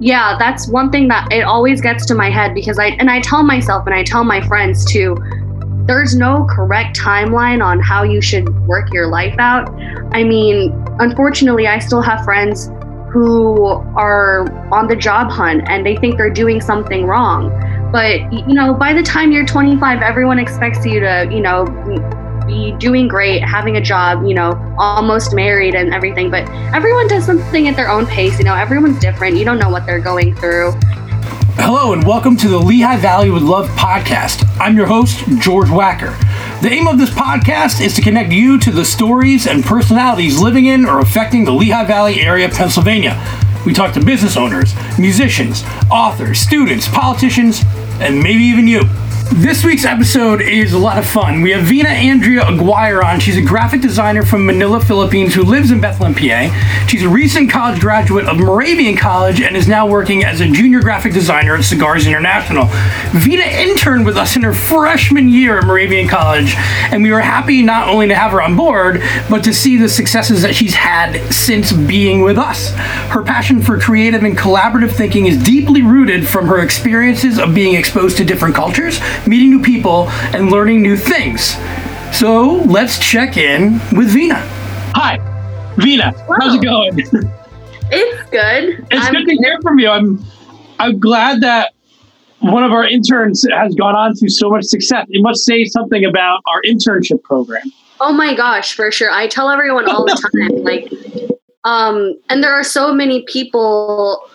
yeah, that's one thing that it always gets to my head because I and I tell myself and I tell my friends too. There's no correct timeline on how you should work your life out. I mean, unfortunately, I still have friends who are on the job hunt and they think they're doing something wrong. But you know, by the time you're 25, everyone expects you to, you know, doing great, having a job, you know, almost married and everything. But everyone does something at their own pace. You know, everyone's different. You don't know what they're going through. Hello, and welcome to the Lehigh Valley with Love podcast. I'm your host, George Wacker. The aim of this podcast is to connect you to the stories and personalities living in or affecting the Lehigh Valley area of Pennsylvania. We talk to business owners, musicians, authors, students, politicians, and maybe even you. This week's episode is a lot of fun. We have Vina Andrea Aguirre on. She's a graphic designer from Manila, Philippines, who lives in Bethlehem, PA. She's a recent college graduate of Moravian College and is now working as a junior graphic designer at Cigars International. Vina interned with us in her freshman year at Moravian College, and we were happy not only to have her on board, but to see the successes that she's had since being with us. Her passion for creative and collaborative thinking is deeply rooted from her experiences of being exposed to different cultures meeting new people, and learning new things. So let's check in with Vina. Hi, Vina. How's it going? It's good. It's I'm good to hear from you. I'm I'm glad that one of our interns has gone on to so much success. It must say something about our internship program. Oh my gosh, for sure. I tell everyone all the time, like, um, and there are so many people,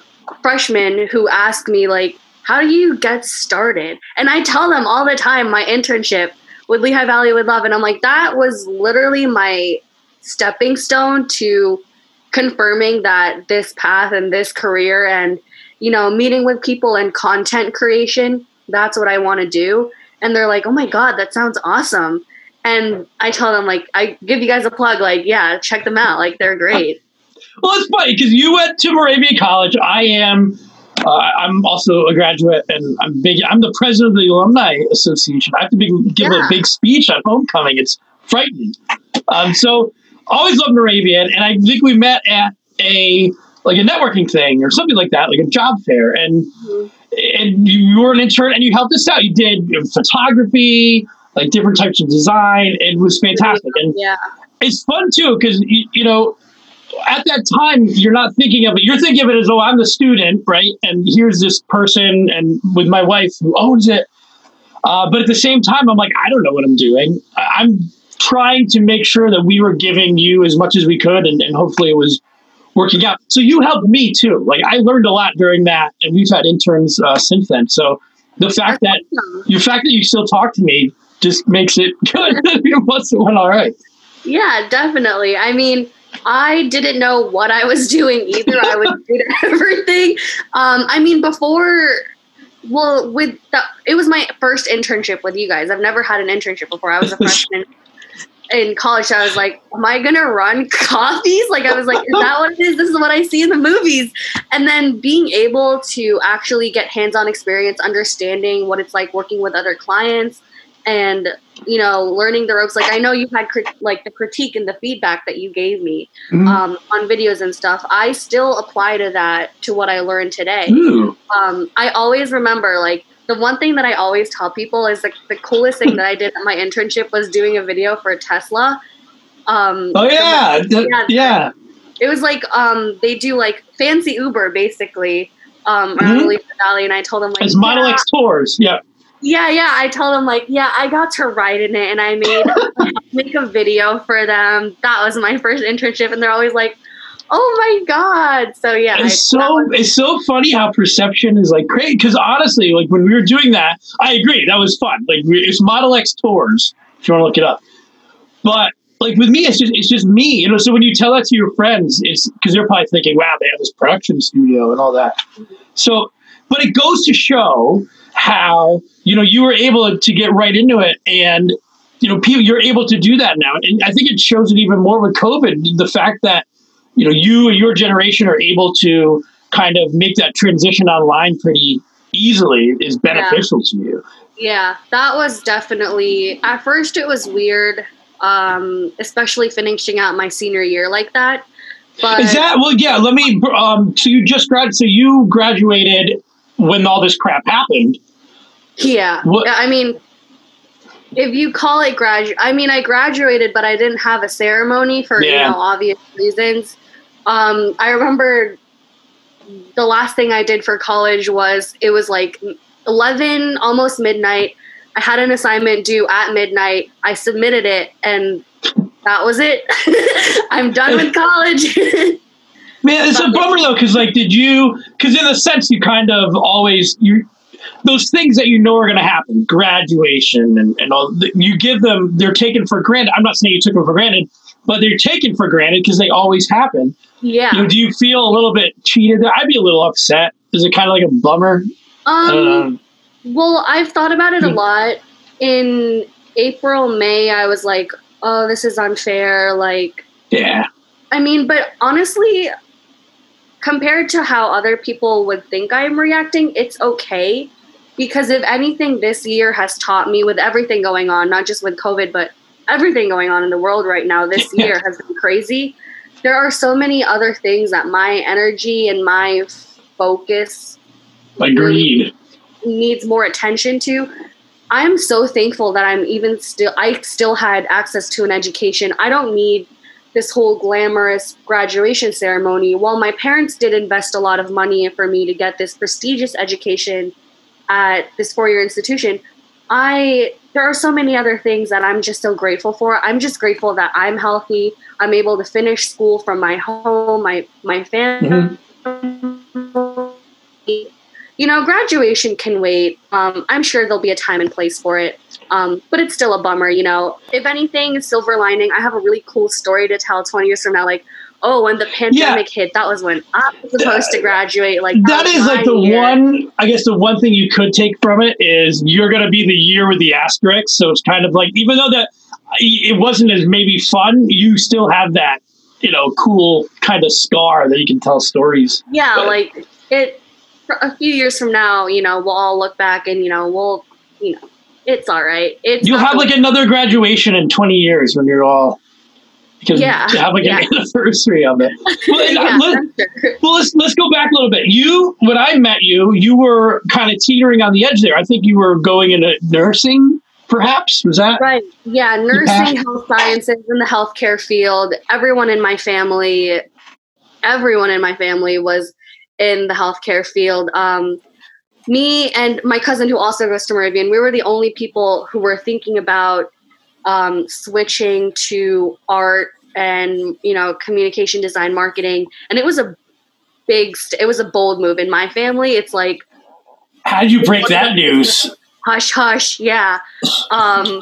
freshmen, who ask me, like, how do you get started? And I tell them all the time my internship with Lehigh Valley with Love. And I'm like, that was literally my stepping stone to confirming that this path and this career and, you know, meeting with people and content creation, that's what I want to do. And they're like, oh my God, that sounds awesome. And I tell them, like, I give you guys a plug, like, yeah, check them out. Like, they're great. Well, it's funny because you went to Moravian College. I am uh, I'm also a graduate, and I'm big. I'm the president of the alumni association. I have to be, give yeah. a big speech at homecoming. It's frightening. Um, so always loved Moravian, and I think we met at a like a networking thing or something like that, like a job fair, and mm-hmm. and you were an intern and you helped us out. You did photography, like different types of design. It was fantastic, and yeah, it's fun too because you, you know at that time you're not thinking of it. You're thinking of it as oh i'm the student right? And here's this person and with my wife who owns it. Uh, but at the same time i'm like i don't know what i'm doing. I'm trying to make sure that we were giving you as much as we could and, and hopefully it was working out. So you helped me too. Like i learned a lot during that and we've had interns uh, since then. So the fact that the fact that you still talk to me just makes it good. It went all right. Yeah definitely. I mean I didn't know what I was doing either. I was doing everything. Um, I mean, before, well, with the, it was my first internship with you guys. I've never had an internship before. I was a freshman in college. So I was like, am I gonna run coffees? Like, I was like, is that what it is? This is what I see in the movies. And then being able to actually get hands-on experience, understanding what it's like working with other clients, and you know learning the ropes. Like i know you had crit- like the critique and the feedback that you gave me mm-hmm. um, on videos and stuff. I still apply to that to what i learned today. Um, i always remember like the one thing that i always tell people is like the coolest thing that i did at my internship was doing a video for tesla. Um, oh yeah. the, yeah, yeah. It was like um, they do like fancy uber basically um, around mm-hmm. the Valley, and I told them like it's Model yeah. X tours. Yeah yeah, yeah. I told them like, yeah, I got to write in it, and I made make a video for them. That was my first internship, and they're always like, "Oh my god!" So yeah, it's I, so it's so funny how perception is like great. Because honestly, like when we were doing that, I agree that was fun. Like it's Model X tours if you want to look it up, but like with me, it's just it's just me, you know. So when you tell that to your friends, it's because they're probably thinking, "Wow, they have this production studio and all that." So, but it goes to show how you know you were able to get right into it and you know people you're able to do that now and i think it shows it even more with covid the fact that you know you and your generation are able to kind of make that transition online pretty easily is beneficial yeah. to you yeah that was definitely at first it was weird um, especially finishing out my senior year like that But Is that well? Yeah. Let me. Um. So you just grad. So you graduated when all this crap happened. Yeah, What- I mean, if you call it gradu, I mean, I graduated, but I didn't have a ceremony for you know obvious reasons. Um, I remember the last thing I did for college was it was like eleven, almost midnight. I had an assignment due at midnight. I submitted it, and that was it. I'm done with college. Man, it's a bummer though, because like, did you? Because in a sense, you kind of always you those things that you know are going to happen, graduation and and all. You give them, they're taken for granted. I'm not saying you took them for granted, but they're taken for granted because they always happen. yeah. You know, do you feel a little bit cheated? I'd be a little upset. Is it kind of like a bummer? Um. Well, I've thought about it a Hmm. lot. In April, May, I was like, oh, this is unfair. Like, Yeah. I mean, but honestly, compared to how other people would think I'm reacting, it's okay. Because if anything, this year has taught me with everything going on, not just with COVID, but everything going on in the world right now, this year has been crazy. There are so many other things that my energy and my focus Agreed. needs more attention to i'm so thankful that i'm even still i still had access to an education i don't need this whole glamorous graduation ceremony while my parents did invest a lot of money for me to get this prestigious education at this four-year institution i there are so many other things that i'm just so grateful for i'm just grateful that i'm healthy i'm able to finish school from my home my my family you know, graduation can wait. Um, I'm sure there'll be a time and place for it. Um, but it's still a bummer, you know. If anything, silver lining, I have a really cool story to tell 20 years from now. Like, oh, when the pandemic hit, that was when I was supposed to graduate. Like, that was is like the year. one i guess the one thing you could take from it is you're going to be the year with the asterisk so it's kind of like even though that it wasn't as maybe fun you still have that you know cool kind of scar that you can tell stories Yeah, But- like it. For a few years from now, you know, we'll all look back and you know, we'll, you know, it's all right. It's you'll have like another graduation in 20 years when you're all because Yeah, have like yeah. an anniversary of it well, uh, yeah, let, sure. well, let's let's go back a little bit you when i met you you were kind of teetering on the edge there i think you were going into nursing perhaps was that Right. Yeah. Nursing, health sciences, in the healthcare field. Everyone in my family, everyone in my family was in the healthcare field. Um, me and my cousin, who also goes to Moravian, we were the only people who were thinking about um, switching to art and you know communication design marketing. And it was a big st- it was a bold move in my family. It's like how did you break that news? Hush hush yeah. Um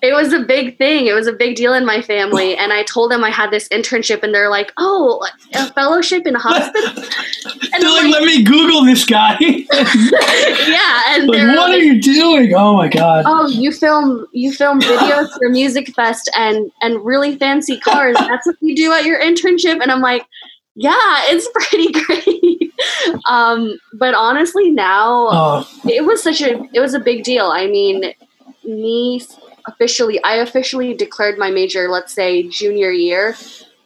it was a big thing. It was a big deal in my family. And i told them i had this internship and they're like oh a fellowship in a hospital? And They're like, I'm let me Google this guy. yeah and like, what are you doing? Oh my god. oh you film you film videos for music fest and and really fancy cars. That's what you do at your internship? And i'm like yeah it's pretty great. Um but honestly now Oh, it was such a it was a big deal. I mean me officially i officially declared my major let's say junior year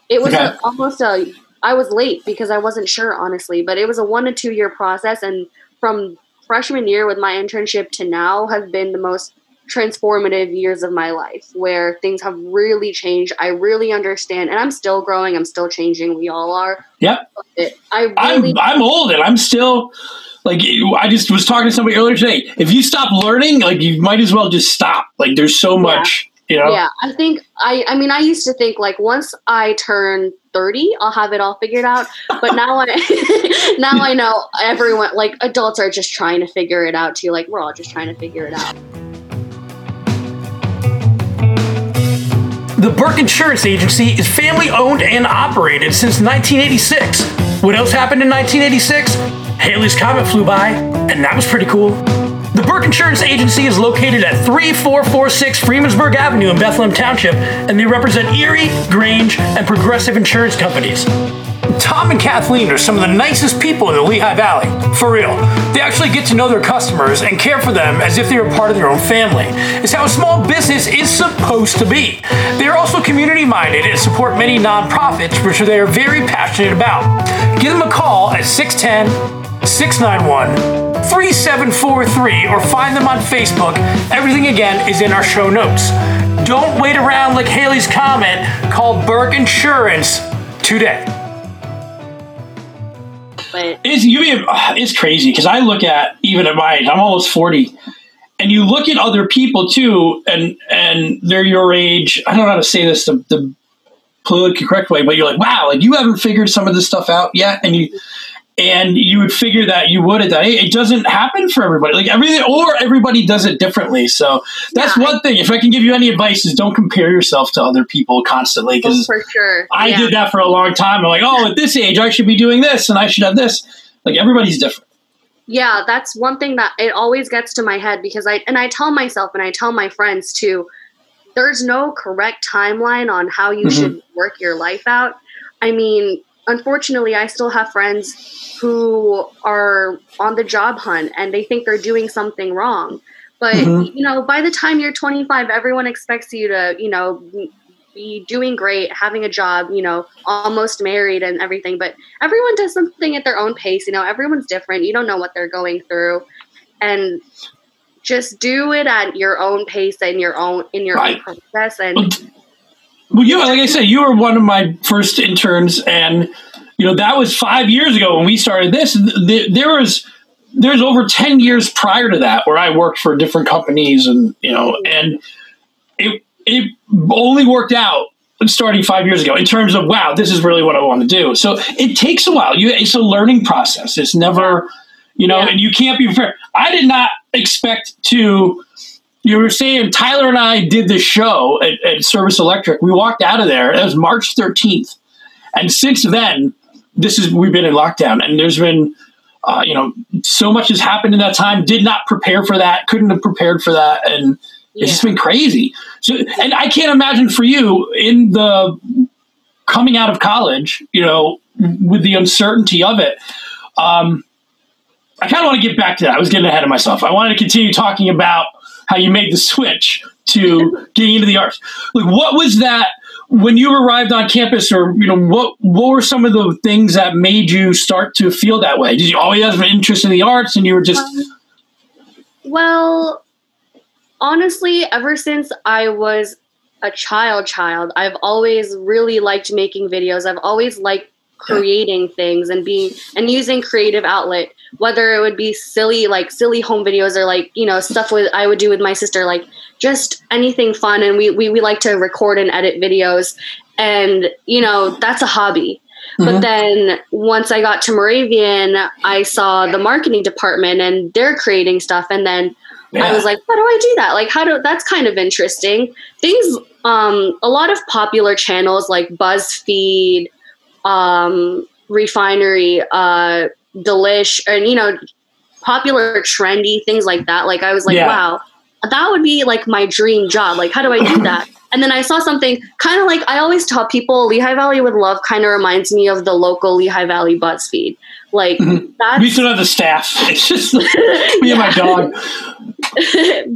it was Okay. a, almost a i was late because i wasn't sure honestly but it was a one to two year process and from freshman year with my internship to now have been the most transformative years of my life where things have really changed i really understand and i'm still growing i'm still changing we all are Yep. I I'm I'm old and I'm still like I just was talking to somebody earlier today. If you stop learning, like you might as well just stop. Like there's so much, you know. Yeah, I think I I mean I used to think like once I turn 30, I'll have it all figured out. But now I now I know everyone like adults are just trying to figure it out too. Like we're all just trying to figure it out. The Burke Insurance Agency is family owned and operated since 1986. What else happened in 1986? Halley's Comet flew by, and that was pretty cool. The Burke Insurance Agency is located at 3446 Freemansburg Avenue in Bethlehem Township, and they represent Erie, Grange, and Progressive Insurance Companies. Tom and Kathleen are some of the nicest people in the Lehigh Valley. For real. They actually get to know their customers and care for them as if they were part of their own family. It's how a small business is supposed to be. They are also community minded and support many nonprofits, which they are very passionate about. Give them a call at 610 691 3743 or find them on Facebook. Everything again is in our show notes. Don't wait around like Halley's comet. Call Burke Insurance today. But It's you. mean- It's crazy because I look at even at my age, I'm almost forty, and you look at other people too, and and they're your age. I don't know how to say this the, the politically correct way, but you're like, wow, like you haven't figured some of this stuff out yet, and you and you would figure that you would at that. age. It doesn't happen for everybody. Like everything, or everybody does it differently. So that's Yeah, one thing. If I can give you any advice, is don't compare yourself to other people constantly because oh, for sure. I yeah. did that for a long time. I'm like, oh, at this age, I should be doing this, and I should have this. Like everybody's different. Yeah, that's one thing that it always gets to my head because I and I tell myself and I tell my friends too, there's no correct timeline on how you Mhm. should work your life out. I mean, unfortunately, I still have friends who are on the job hunt and they think they're doing something wrong. But Mhm. you know, by the time you're 25, everyone expects you to, you know, be doing great, having a job, you know, almost married and everything. But everyone does something at their own pace. You know, everyone's different. You don't know what they're going through, and just do it at your own pace and your own in your Right. own process. And Well, you like I said, you were one of my first interns, and you know that was five years ago when we started this. Th- There was there's over ten years prior to that where I worked for different companies, and you know, and it it only worked out starting five years ago in terms of wow, this is really what I want to do. So it takes a while. You it's a learning process. It's never you know, Yeah. and you can't be prepared. I did not expect to you were saying Tyler and I did this show at, at Service Electric. We walked out of there. It was March 13th, and since then, this is we've been in lockdown, and there's been, uh, you know, so much has happened in that time. Did not prepare for that. Couldn't have prepared for that, and it's just been crazy. So, and I can't imagine for you in the coming out of college, you know, with the uncertainty of it. Um, I kind of want to get back to that. I was getting ahead of myself. I wanted to continue talking about how you made the switch to getting into the arts. Like, what was that when you arrived on campus, or you know, what what were some of the things that made you start to feel that way? Did you always have an interest in the arts, and you were just Um, well, honestly, ever since I was a child, child, I've always really liked making videos. I've always liked creating things and being and using creative outlet whether it would be silly like silly home videos or like you know stuff with i would do with my sister like just anything fun and we we, we like to record and edit videos and you know that's a hobby Mhm. but then once i got to moravian i saw the marketing department and they're creating stuff and then I was like, how do I do that? Like, how do that's kind of interesting. Things, um, a lot of popular channels like BuzzFeed, um, Refinery, uh, Delish, and you know, popular trendy things like that. Like, I was like, Yeah. wow, that would be like my dream job. Like, how do I do that? And then I saw something kind of like I always tell people Lehigh Valley with Love kind of reminds me of the local Lehigh Valley BuzzFeed. Like Mhm. that's we still have the staff. It's just me and my dog.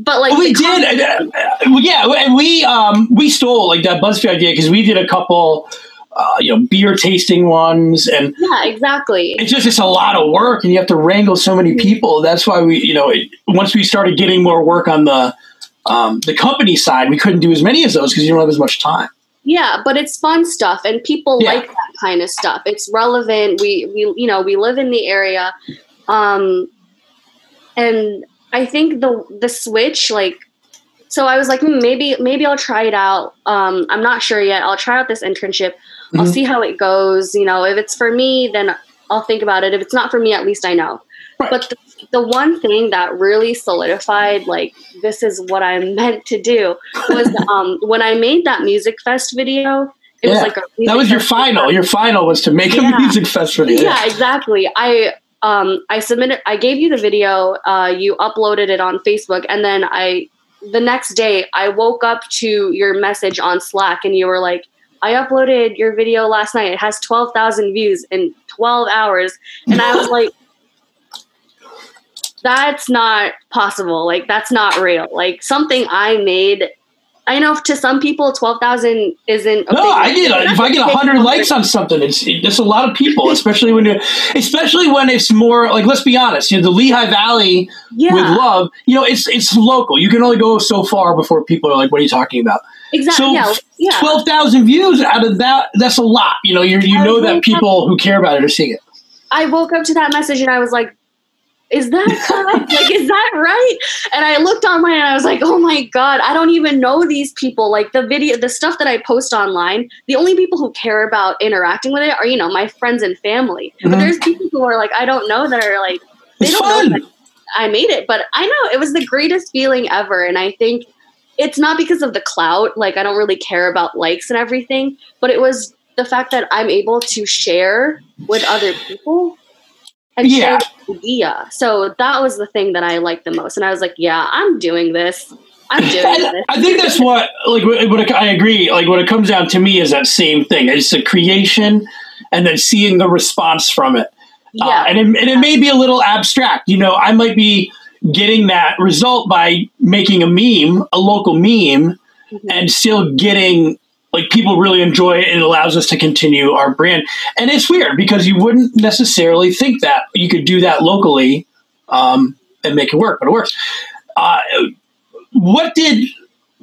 but like Well, we did. uh, uh, yeah, and we um, we stole like that BuzzFeed idea because we did a couple, uh, you know, beer tasting ones, and Yeah, exactly. it's just it's a lot of work, and you have to wrangle so many people. That's why we, you know, it, once we started getting more work on the um, the company side, we couldn't do as many of those because you don't have as much time. Yeah, but it's fun stuff and people Yeah. like that kind of stuff. It's relevant. We we you know, we live in the area. Um and I think the the switch like so I was like hmm, maybe maybe I'll try it out. Um I'm not sure yet. I'll try out this internship. I'll Mhm. see how it goes, you know, if it's for me then I'll think about it. If it's not for me, at least I know. Right. But the, the one thing that really solidified like this is what I'm meant to do was um when I made that music fest video. It was Yeah. like a That was your final. video. Your final was to make a music fest video. Yeah, exactly. I um I submitted I gave you the video, uh you uploaded it on Facebook and then I the next day I woke up to your message on Slack and you were like I uploaded your video last night. It has 12,000 views in 12 hours. And I was like, that's not possible. Like, that's not real. Like, something I made. I know to some people, 12,000 isn't. No, I get. If I get 100 likes on something, it's, it's a lot of people, especially when you especially when it's more like, let's be honest, you know, the Lehigh Valley Yeah. with love, you know, it's, it's local. You can only go so far before people are like, what are you talking about? Exactly. So yeah. Yeah. twelve thousand views out of that that's a lot. You know, you you know that people who care about it are seeing it. I woke up to that message and I was like, is that correct? like, is that right? And I looked online and I was like, oh my God, I don't even know these people. Like the video, the stuff that I post online, the only people who care about interacting with it are, you know, my friends and family. Mhm. But there's people who are like, I don't know that are like, they It's don't fun. know I made it. But I know it was the greatest feeling ever. And I think it's not because of the clout. Like, I don't really care about likes and everything, but it was the fact that I'm able to share with other people and Yeah. share the idea. So that was the thing that I liked the most. And I was like, yeah, I'm doing this. I'm doing this. I think that's what like what, it, I agree. Like what it comes down to me is that same thing. It's the creation and then seeing the response from it. Uh, Yeah. and it, and it may be a little abstract. You know, I might be getting that result by making a meme, a local meme, Mhm. and still getting like people really enjoy it and it allows us to continue our brand. And it's weird because you wouldn't necessarily think that you could do that locally um, and make it work, but it works. Uh, what did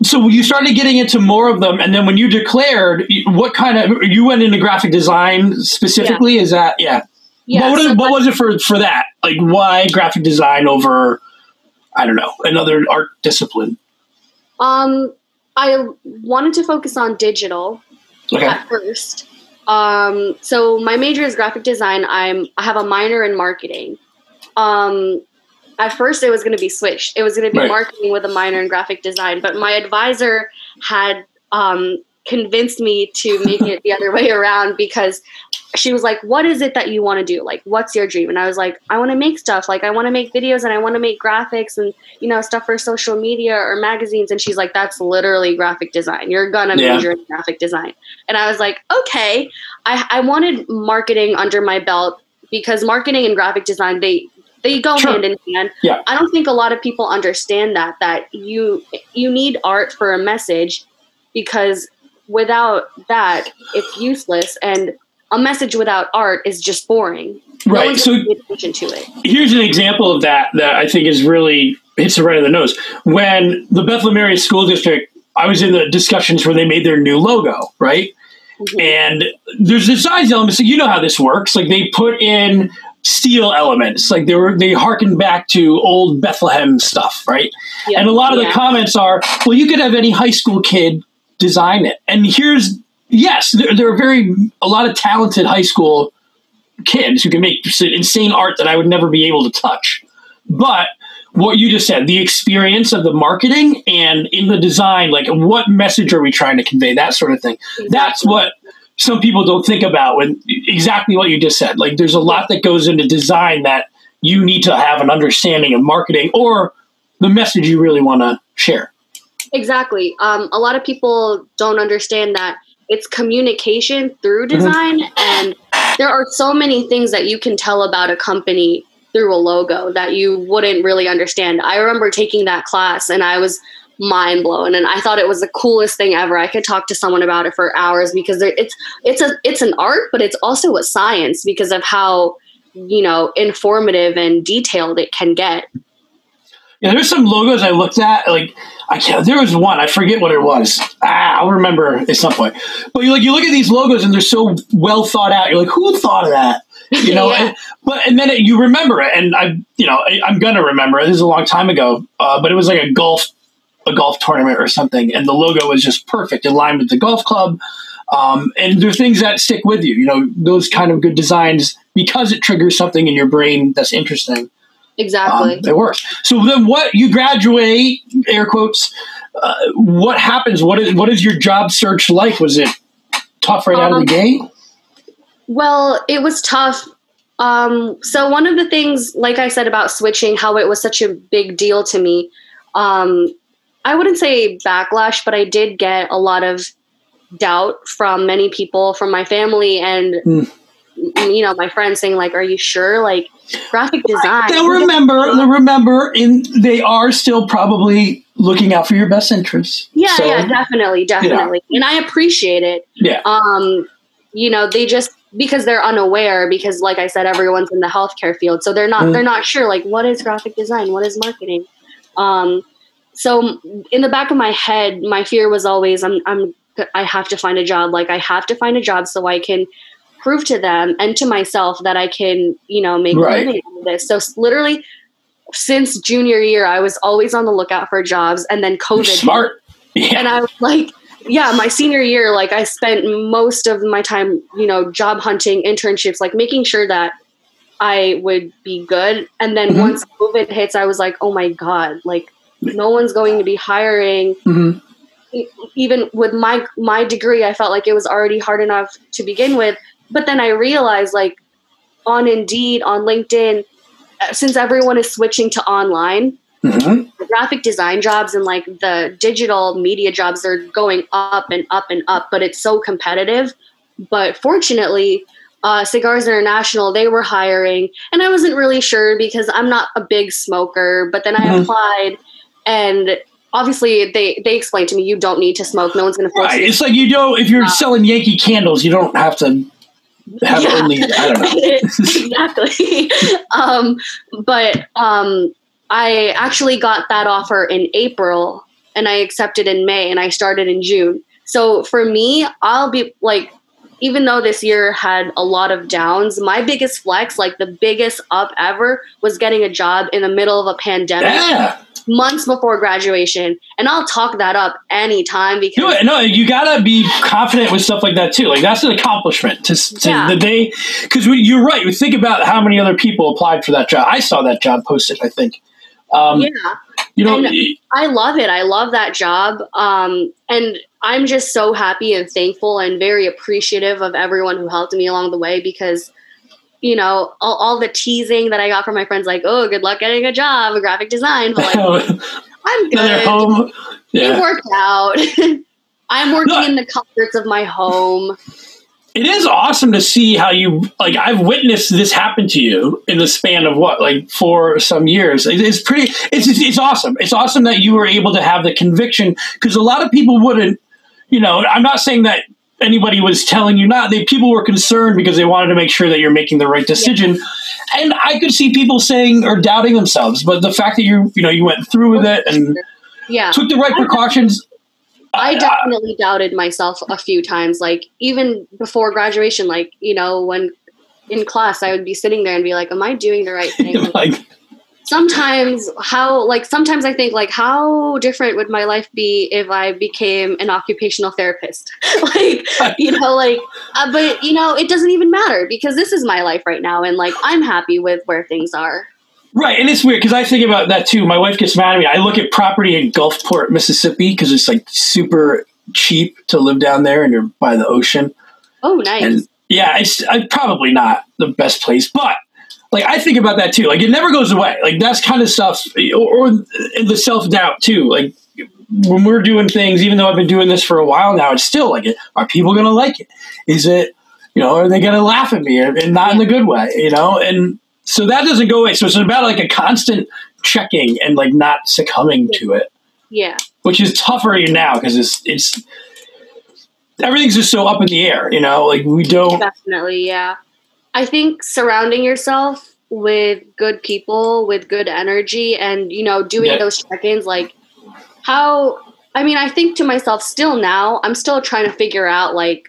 so you started getting into more of them and then when you declared what kind of you went into graphic design specifically is that yeah, yeah. what, was, so what was it for for that like why graphic design over i don't know another art discipline Um, I wanted to focus on digital okay at first. Um, so my major is graphic design. I'm I have a minor in marketing. Um, at first it was going to be switched. It was going to be Right. marketing with a minor in graphic design, but my advisor had um, convinced me to make it the other way around because she was like, "What is it that you want to do? Like, what's your dream?" And I was like, "I want to make stuff. Like, I want to make videos and I want to make graphics and you know stuff for social media or magazines." And she's like, "That's literally graphic design. You're gonna Yeah. major in graphic design." And I was like, "Okay." I, I wanted marketing under my belt because marketing and graphic design they they go Sure. hand in hand. Yeah. I don't think a lot of people understand that that you you need art for a message because without that it's useless and a message without art is just boring. Right one's so attention to it. here's an example of that that i think is really hits the right of the nose when the bethlehem area school district i was in the discussions where they made their new logo right Mhm. and there's design elements. So you know how this works. Like they put in steel elements. Like they were they harken back to old Bethlehem stuff, right? Yeah. And a lot of the comments are, well, you could have any high school kid design it. And here's yes, there, there are very a lot of talented high school kids who can make insane art that I would never be able to touch. But what you just said, the experience of the marketing and in the design, like what message are we trying to convey, that sort of thing. That's what some people don't think about when exactly what you just said. Like there's a lot that goes into design that you need to have an understanding of marketing or the message you really want to share. Exactly. Um, a lot of people don't understand that it's communication through Mm-hmm. design, and there are so many things that you can tell about a company through a logo that you wouldn't really understand. I remember taking that class, and I was mind blown, and I thought it was the coolest thing ever. I could talk to someone about it for hours because there, it's it's a it's an art, but it's also a science because of how you know informative and detailed it can get. Yeah, there's some logos I looked at. Like I can't. There was one I forget what it was. Ah, I'll remember at some point. But you like you look at these logos and they're so well thought out. You're like, who thought of that? You know. Yeah. and, but and then it, you remember it, and I, you know, I, I'm gonna remember it. This is a long time ago. Uh, but it was like a golf, a golf tournament or something, and the logo was just perfect, in line with the golf club. Um, and there are things that stick with you. You know, those kind of good designs because it triggers something in your brain that's interesting Exactly. um, it works. So then, what you graduate, air quotes. Uh, what happens? What is what is your job search like? Was it tough right out of the Um, gate? Well, it was tough. Um, so one of the things, like I said about switching, how it was such a big deal to me. Um, I wouldn't say backlash, but I did get a lot of doubt from many people from my family and Mm. You know my friends saying like are you sure? Like graphic design. Now remember, remember, in they are still probably looking out for your best interests. yeah So, yeah definitely definitely. And i appreciate it. Yeah. um you know they just because they're unaware because like i said everyone's in the healthcare field so they're not Mm. they're not sure like what is graphic design? What is marketing? Um so in the back of my head my fear was always i'm i'm i have to find a job. Like i have to find a job so i can prove to them and to myself that i can you know make Right. living out of this so literally since junior year i was always on the lookout for jobs and then covid hit Smart. Yeah. and I was like, yeah, my senior year, like I spent most of my time, you know, job hunting, internships, like making sure that I would be good. And then Mhm. once COVID hits, I was like, oh my God, like no one's going to be hiring. Mhm. E- Even with my my degree, I felt like it was already hard enough to begin with. But then I realized, like on Indeed, on LinkedIn, uh, since everyone is switching to online, Mhm. graphic design jobs and like the digital media jobs are going up and up and up, but it's so competitive. But fortunately, uh, Cigars International, they were hiring, and I wasn't really sure because I'm not a big smoker. But then I Mhm. applied, and obviously they they explained to me you don't need to smoke. No one's going to force Right. you. It's like you don't. If you're Uh, selling Yankee candles, you don't have to have Yeah. only. I don't know. exactly. um, but um, I actually got that offer in April and I accepted in May and I started in June. So for me, I'll be like, even though this year had a lot of downs, my biggest flex, like the biggest up ever, was getting a job in the middle of a pandemic Yeah. Months before graduation. And I'll talk that up anytime Do because it. No, you gotta be confident with stuff like that too. Like that's an accomplishment to, to Yeah. the day. Because you're right. Think about how many other people applied for that job. I saw that job posted. I think. Um, yeah. You know, And- I love it. I love that job. Um, and I'm just so happy and thankful and very appreciative of everyone who helped me along the way because, you know, all, all the teasing that I got from my friends, like, oh, good luck getting a job, a graphic design. But like, I'm good. home. It Yeah. worked out. I'm working No. in the comforts of my home. It is awesome to see how you like. I've witnessed this happen to you in the span of what, like for some years. It- It's pretty. It's it's awesome. It's awesome that you were able to have the conviction because a lot of people wouldn't. You know, I'm not saying that anybody was telling you not. They people were concerned because they wanted to make sure that you're making the right decision. And I could see people saying or doubting themselves, but the fact that you you know you went through with it and Yeah. took the right precautions. I uh, definitely doubted myself a few times. Like even before graduation, like you know, when in class, I would be sitting there and be like, "Am I doing the right thing?" like sometimes, how like sometimes I think like, how different would my life be if I became an occupational therapist? like you know, like, uh, but you know, it doesn't even matter because this is my life right now, and like I'm happy with where things are. Right, and it's weird because I think about that too. My wife gets mad at me. I look at property in Gulfport, Mississippi, because it's like super cheap to live down there, and you're by the ocean. Oh, nice. And yeah, it's uh, probably not the best place, but like I think about that too. Like it never goes away. Like that's kind of stuff, or, or the self doubt too. Like when we're doing things, even though I've been doing this for a while now, it's still like, are people going to like it? Is it, you know, are they going to laugh at me, and not in the good way, you know? And so that doesn't go away. So it's about like a constant checking and like not succumbing to it, yeah. which is tougher now because it's it's everything's just so up in the air, you know. Like we don't. Definitely, yeah. I think surrounding yourself with good people, with good energy, and you know, doing Yeah. those check-ins, like how. I mean, I think to myself still now. I'm still trying to figure out, like,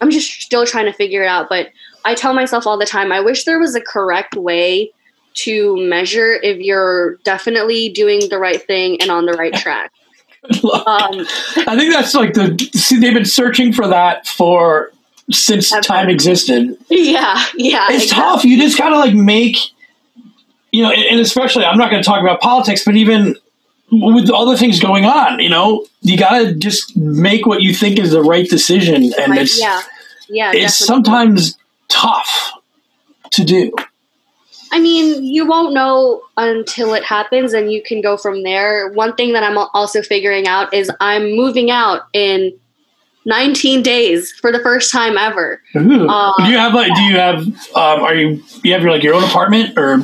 I'm just still trying to figure it out. But I tell myself all the time, I wish there was a correct way to measure if you're definitely doing the right thing and on the right track. Um, I think that's like the see they've been searching for that for since Ever. time existed. yeah, yeah. It's exactly. tough. You just gotta like make you know, and especially I'm not gonna talk about politics, but even with all the things going on, you know, you gotta just make what you think is the right decision and Like, it's yeah, yeah. it's definitely. sometimes tough to do. I mean, you won't know until it happens, and you can go from there. One thing that I'm also figuring out is I'm moving out in 19 days for the first time ever. Uh, do you have like? Do you have? Um, are you? You have your like your own apartment or?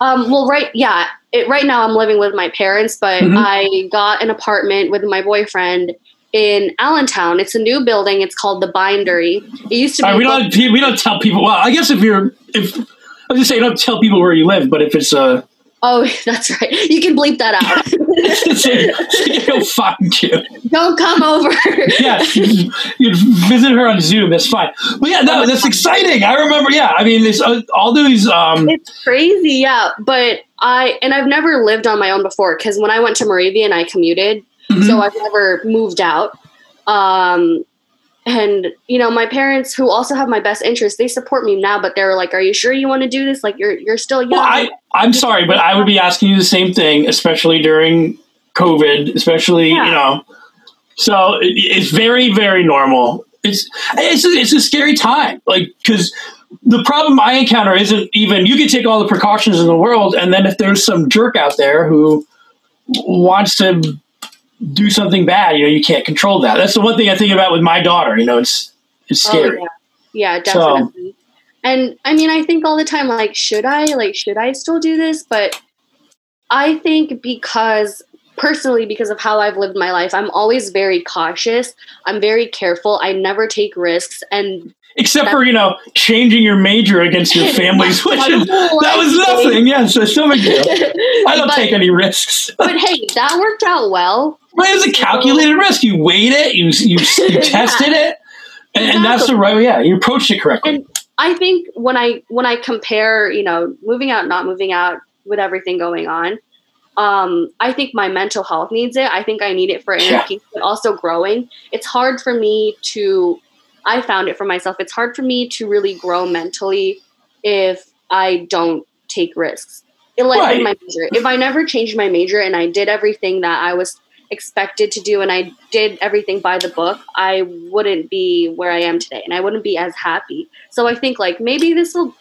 Um, well, right, yeah. It, right now, I'm living with my parents, but Mhm. I got an apartment with my boyfriend in Allentown. It's a new building. It's called the Bindery. It used to be. Right, we don't. We don't tell people. Well, I guess if you're, if I was just saying, don't tell people where you live. But if it's uh, oh, that's right. You can bleep that out. say, go find you. don't come over. Yeah, you, you visit her on Zoom. That's fine. But yeah, no, that's exciting. I remember. Yeah, I mean, this uh, all these. Um, It's crazy, yeah. But I and I've never lived on my own before because when I went to Moravian, I commuted, mhm. so I've never moved out. Um, and you know, my parents, who also have my best interest, they support me now. But they're like, "Are you sure you want to do this? Like, you're you're still young." Well, I, I'm sorry, but I would be asking you the same thing, especially during COVID, especially, Yeah. you know. So it, it's very, very normal. It's, it's, a, it's a scary time. Like, because the problem I encounter isn't even, you can take all the precautions in the world, and then if there's some jerk out there who wants to do something bad, you know, you can't control that. That's the one thing I think about with my daughter. You know, it's, it's Oh, scary. yeah. yeah, So- definitely. and I mean, I think all the time, like, should I? Like, should I still do this? But I think because personally, because of how I've lived my life, I'm always very cautious. I'm very careful. I never take risks, and Except for, you know, changing your major against your family's wishes. that was nothing. Yes, that's no big deal. I don't But- take any risks. but hey, that worked out well. But it was a calculated risk. You weighed it, you you, you tested it, and, and that's the right way. Yeah, you approached it correctly. And I think when I when I compare, you know, moving out, not moving out, with everything going on, um, I think my mental health needs it. I think I need it for inner Yeah. but also growing. It's hard for me to. I found it for myself. It's hard for me to really grow mentally if I don't take risks. It like Right. my major. If I never changed my major and I did everything that I was expected to do and I did everything by the book, I wouldn't be where I am today and I wouldn't be as happy. So I think like maybe this will,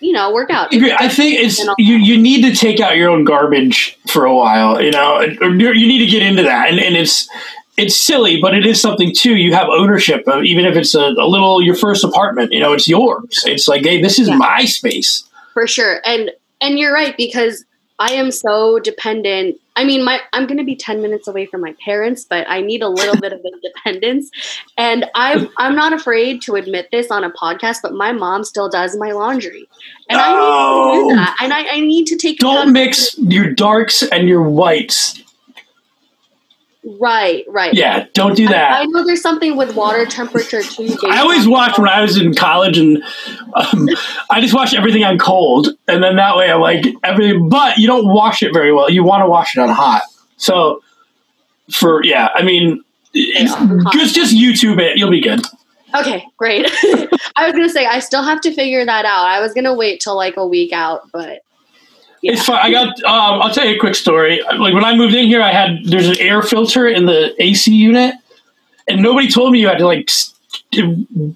you know, work out. I think it's you. You need to take out your own garbage for a while, you know, you you need to get into that, and, and it's it's silly, but it is something too. You have ownership of, even if it's a, a little your first apartment. You know, it's yours. It's like, hey, this is Yeah. my space. for sure and and you're right because i am so dependent i mean my i'm going to be 10 minutes away from my parents but i need a little bit of independence and i i'm not afraid to admit this on a podcast but my mom still does my laundry and i need to do that and i, I need to take Don't mix your darks and your whites. Right right Yeah, don't do that. I know there's something with water temperature too I always watched when I was in college, and um, I just watched everything on cold, and then that way I like everything. But you don't wash it very well. You want to wash it on hot. So, for yeah, I mean, it's, just just YouTube it. You'll be good. okay great i was going to say i still have to figure that out i was going to wait till like a week out but yeah. It's fine. I got. Um, I'll tell you a quick story. Like when I moved in here, I had there's an air filter in the AC unit, and nobody told me you had to like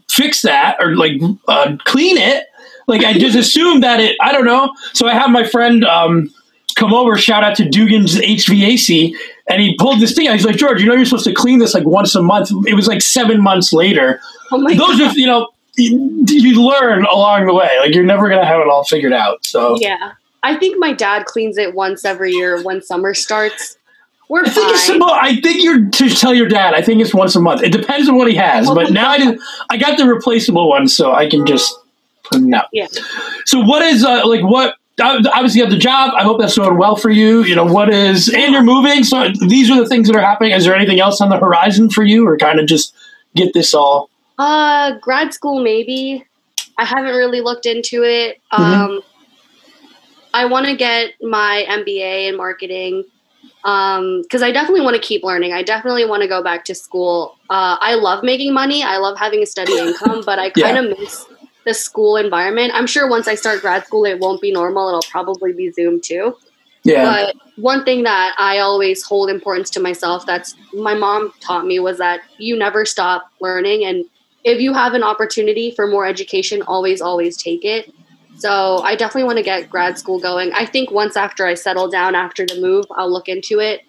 fix that or like uh, clean it. Like I just assumed that it. I don't know. So I have my friend um, come over. Shout out to Dugan's HVAC, and he pulled this thing out. He's like, George, you know you're supposed to clean this like once a month. It was like seven months later. oh my Those god are you know. You learn along the way. Like you're never gonna have it all figured out. So Yeah. I think my dad cleans it once every year when summer starts. We're I think it's fine. I think you're to tell your dad. I think it's once a month. It depends on what he has. Oh but now I did, I got the replaceable one, so I can just out. Yeah. So what is uh, like what? uh, Obviously, you have the job. I hope that's going well for you. You know what is, and you're moving. So these are the things that are happening. Is there anything else on the horizon for you, or kind of just get this all? Uh, grad school maybe. I haven't really looked into it. Mm-hmm. Um, I want to get my MBA in marketing because I definitely want to keep learning. I definitely want to go back to school. Uh, I love making money. I love having a steady income, but I kind of miss the school environment. I'm sure once I start grad school, it won't be normal. It'll probably be Zoom too. Yeah. But one thing that I always hold importance to myself that's my mom taught me was that you never stop learning and if you have an opportunity for more education, always always take it. So I definitely want to get grad school going. I think once after I settle down after the move, I'll look into it.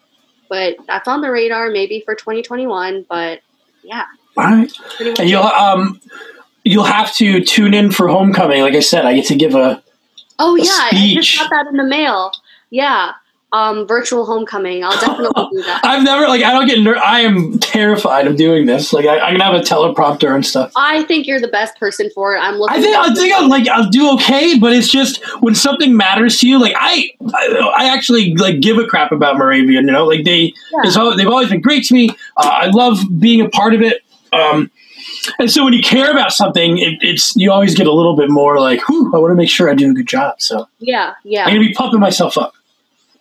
But that's on the radar maybe for 2021, but yeah. All right. And you'll um you'll have to tune in for homecoming. Like I said, I get to give a Oh a yeah, I just got that in the mail. Yeah. Um, virtual homecoming. I'll definitely do that. I've never like I don't get ner- I am terrified of doing this. Like I, I'm gonna have a teleprompter and stuff. I think you're the best person for it. I'm looking. I think I think I'll like I'll do okay, but it's just when something matters to you. Like I, I, I actually like give a crap about Moravian. You know, like they, Yeah. they've always been great to me. Uh, I love being a part of it. Um, and so when you care about something, it, it's you always get a little bit more like, "Whew, I want to make sure I do a good job." So Yeah, yeah. I'm gonna be pumping myself up.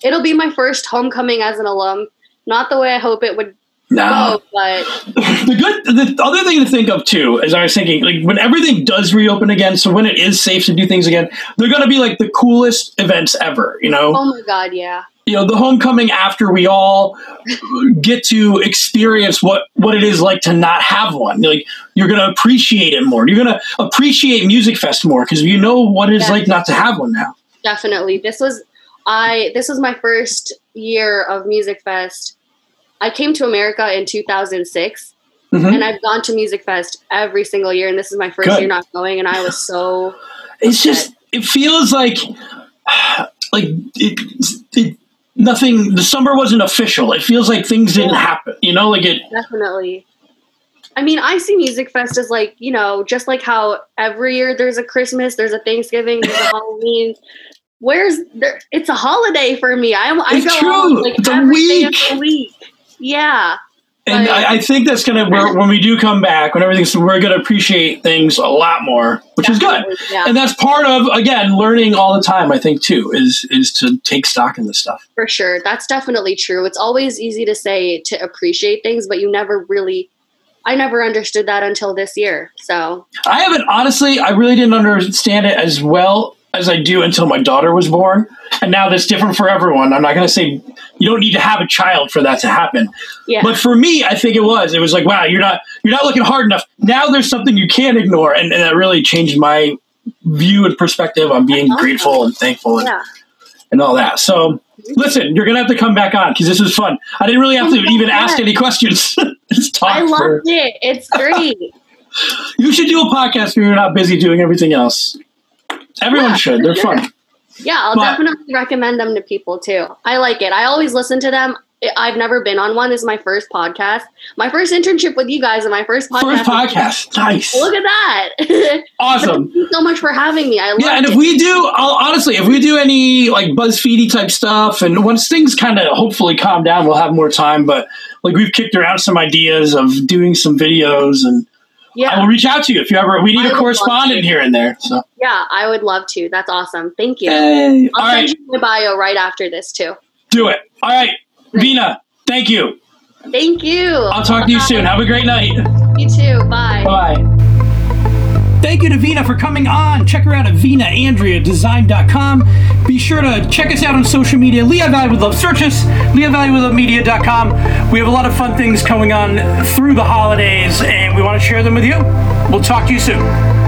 It'll be my first homecoming as an alum. Not the way I hope it would No, go, but the good the other thing to think of too as i was thinking like when everything does reopen again so when it is safe to do things again they're going to be like the coolest events ever you know oh my god, yeah. you know the homecoming after we all get to experience what what it is like to not have one like you're going to appreciate it more you're going to appreciate Musikfest more because you know what it's Yeah. like not to have one now Definitely. This was I this was my first year of Musikfest. I came to America in 2006 Mhm. and I've gone to Musikfest every single year and this is my first Good. year not going and I was so it's just it feels like like it, it nothing the summer wasn't official it feels like things didn't happen you know like it definitely I mean, I see Musikfest as like, you know, just like how every year there's a Christmas, there's a Thanksgiving, there's a Halloween. Where's there? It's a holiday for me. I, I It's go true. out like It's a every day week. the week. Yeah. and Right. I, I think that's gonna where, when we do come back when everything's we're gonna appreciate things a lot more which is good Yeah, and that's part of again learning all the time i think too is is to take stock in this stuff for sure. That's definitely true. It's always easy to say to appreciate things, but you never really. I never understood that until this year. So i haven't honestly i really didn't understand it as well as i do until my daughter was born and now that's different for everyone i'm not gonna say you don't need to have a child for that to happen yeah, But for me, I think it was. It was like, wow, you're not you're not looking hard enough. Now there's something you can't ignore, and, and that really changed my view and perspective on being awesome. grateful and thankful and, yeah. and all that. So listen, you're gonna have to come back on because this was fun. I didn't really have Oh to my even ask any questions. I for- it. It's great. you should do a podcast when you're not busy doing everything else. Everyone Yeah, should. They're sure. fun. Yeah, I'll But- definitely recommend them to people too. I like it. I always listen to them. I've never been on one. This is my first podcast. My first internship with you guys and my first podcast. First podcast. Nice. Look at that. Awesome. Thank you so much for having me. I love Yeah, and if it. we do, I'll, honestly, if we do any like BuzzFeedy type stuff, and once things kind of hopefully calm down, we'll have more time. But like we've kicked around some ideas of doing some videos, and I yeah, will reach out to you if you ever. We need would a correspondent here and there. So, yeah, I would love to. That's awesome. Thank you. All I'll right, send you my bio right after this too. do it. All right, Vina, thank you. Thank you. I'll talk to you soon. Have a great night. You too. Bye. Bye. Thank you to Vina for coming on. Check her out at VinaAndreaDesign.com. Be sure to check us out on social media. Lehigh Valley with Love. Search us, LehighValleyWithLoveMedia.com. We have a lot of fun things going on through the holidays, and we want to share them with you. We'll talk to you soon.